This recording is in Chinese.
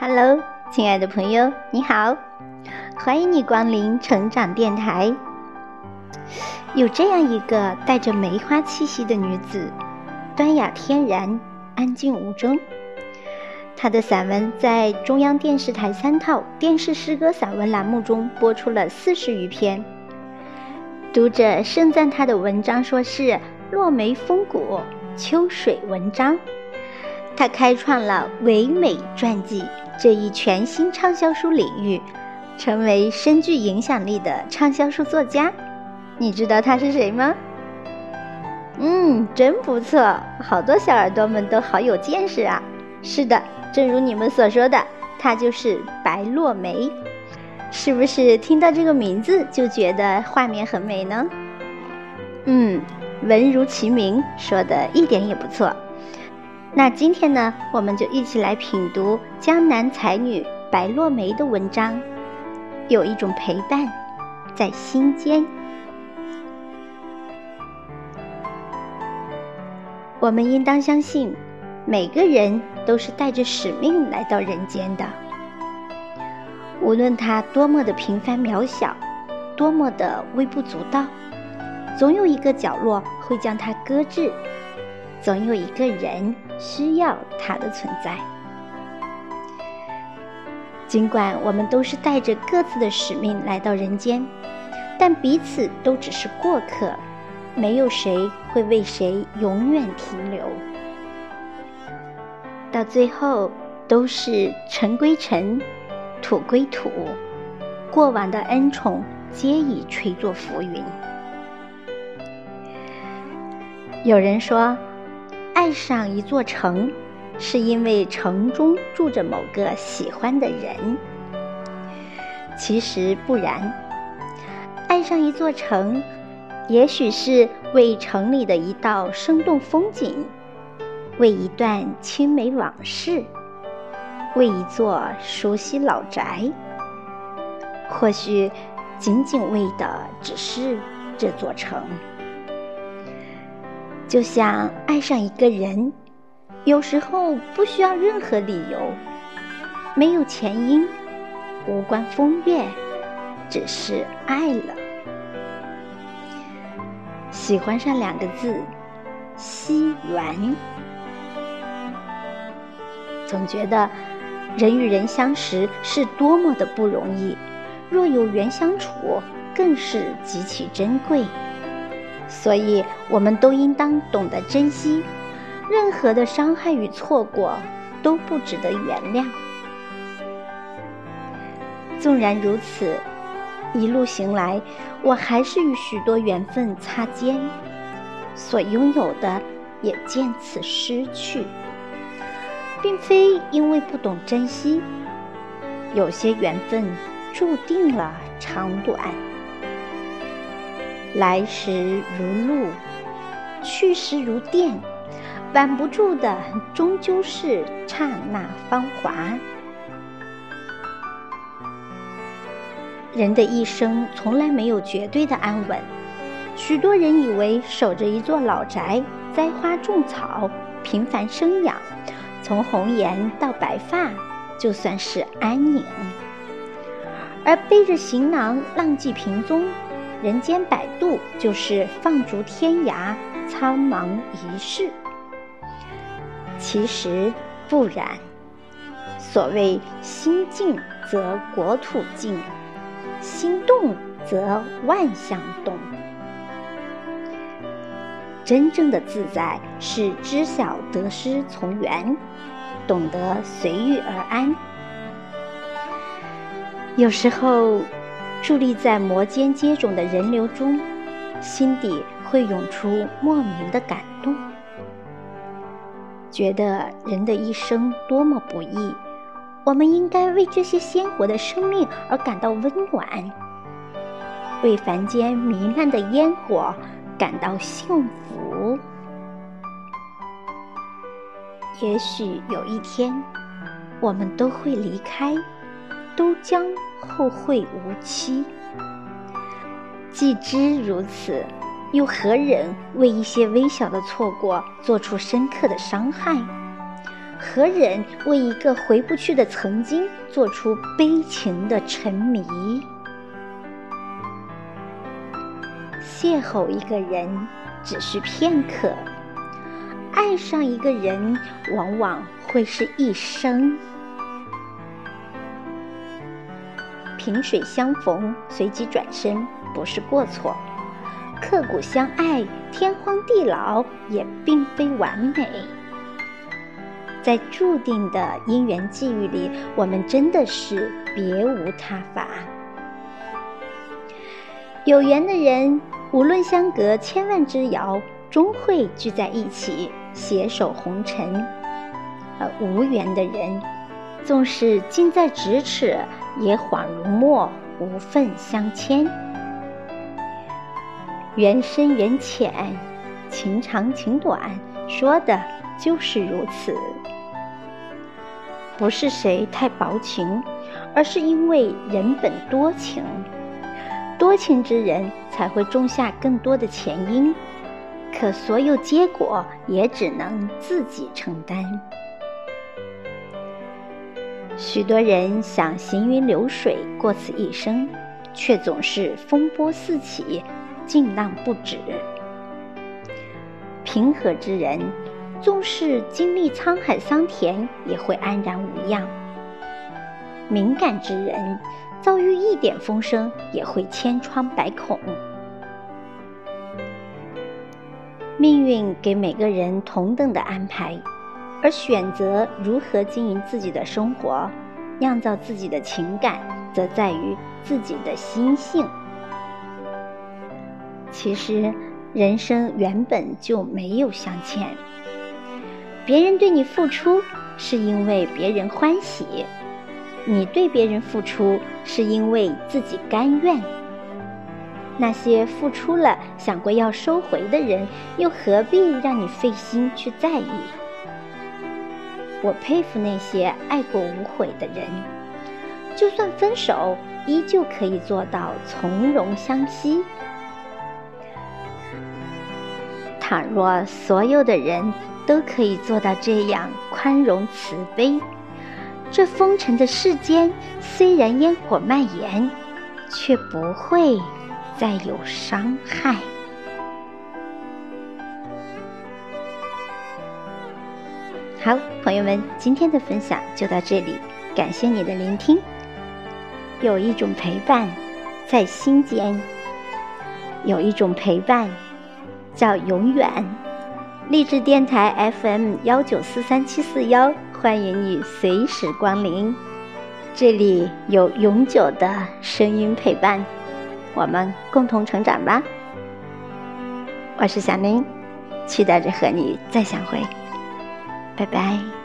Hello，亲爱的朋友，你好，欢迎你光临成长电台。有这样一个带着梅花气息的女子，端雅天然，安静无争。她的散文在中央电视台三套电视诗歌散文栏目中播出了四十余篇，读者盛赞她的文章，说是落梅风骨，秋水文章。他开创了唯美传记。这一全新畅销书领域，成为深具影响力的畅销书作家。你知道他是谁吗？嗯，真不错，好多小耳朵们都好有见识啊！是的，正如你们所说的，他就是白落梅。是不是听到这个名字就觉得画面很美呢？嗯，文如其名，说的一点也不错。那今天呢，我们就一起来品读江南才女白落梅的文章。有一种陪伴，在心间。我们应当相信，每个人都是带着使命来到人间的。无论他多么的平凡渺小，多么的微不足道，总有一个角落会将它搁置。总有一个人需要它的存在。尽管我们都是带着各自的使命来到人间，但彼此都只是过客，没有谁会为谁永远停留。到最后，都是尘归尘，土归土，过往的恩宠皆已吹作浮云。有人说。爱上一座城，是因为城中住着某个喜欢的人。其实不然，爱上一座城，也许是为城里的一道生动风景，为一段青梅往事，为一座熟悉老宅。或许，仅仅为的只是这座城。就像爱上一个人，有时候不需要任何理由，没有前因，无关风月，只是爱了。喜欢上两个字，惜缘。总觉得人与人相识是多么的不容易，若有缘相处，更是极其珍贵。所以，我们都应当懂得珍惜，任何的伤害与错过都不值得原谅。纵然如此，一路行来，我还是与许多缘分擦肩，所拥有的也渐次失去，并非因为不懂珍惜，有些缘分注定了长短。来时如露，去时如电，挽不住的终究是刹那芳华。人的一生从来没有绝对的安稳，许多人以为守着一座老宅，栽花种草，平凡生养，从红颜到白发，就算是安宁；而背着行囊，浪迹萍踪。人间百度，就是放逐天涯，苍茫一世。其实不然，所谓心静则国土静，心动则万象动。真正的自在，是知晓得失从缘，懂得随遇而安。有时候。伫立在摩肩接踵的人流中，心底会涌出莫名的感动，觉得人的一生多么不易，我们应该为这些鲜活的生命而感到温暖，为凡间弥漫的烟火感到幸福。也许有一天，我们都会离开。都将后会无期。既知如此，又何忍为一些微小的错过做出深刻的伤害？何忍为一个回不去的曾经做出悲情的沉迷？邂逅一个人只是片刻，爱上一个人往往会是一生。萍水相逢，随即转身，不是过错；刻骨相爱，天荒地老，也并非完美。在注定的因缘际遇里，我们真的是别无他法。有缘的人，无论相隔千万之遥，终会聚在一起，携手红尘；而无缘的人，纵使近在咫尺，也恍如墨，无份相牵。缘深缘浅，情长情短，说的就是如此。不是谁太薄情，而是因为人本多情，多情之人才会种下更多的前因，可所有结果也只能自己承担。许多人想行云流水过此一生，却总是风波四起，劲浪不止。平和之人。纵使经历沧海桑田，也会安然无恙。敏感之人，遭遇一点风声，也会千疮百孔。命运给每个人同等的安排，而选择如何经营自己的生活，酿造自己的情感，则在于自己的心性。其实，人生原本就没有相欠。别人对你付出，是因为别人欢喜；你对别人付出，是因为自己甘愿。那些付出了想过要收回的人，又何必让你费心去在意？我佩服那些爱过无悔的人，就算分手，依旧可以做到从容相惜。倘若所有的人，都可以做到这样宽容慈悲，这风尘的世间虽然烟火蔓延，却不会再有伤害。好，朋友们，今天的分享就到这里，感谢你的聆听。有一种陪伴，在心间；有一种陪伴，叫永远。励志电台 FM 幺九四三七四幺，欢迎你随时光临，这里有永久的声音陪伴，我们共同成长吧。我是小宁，期待着和你再相会，拜拜。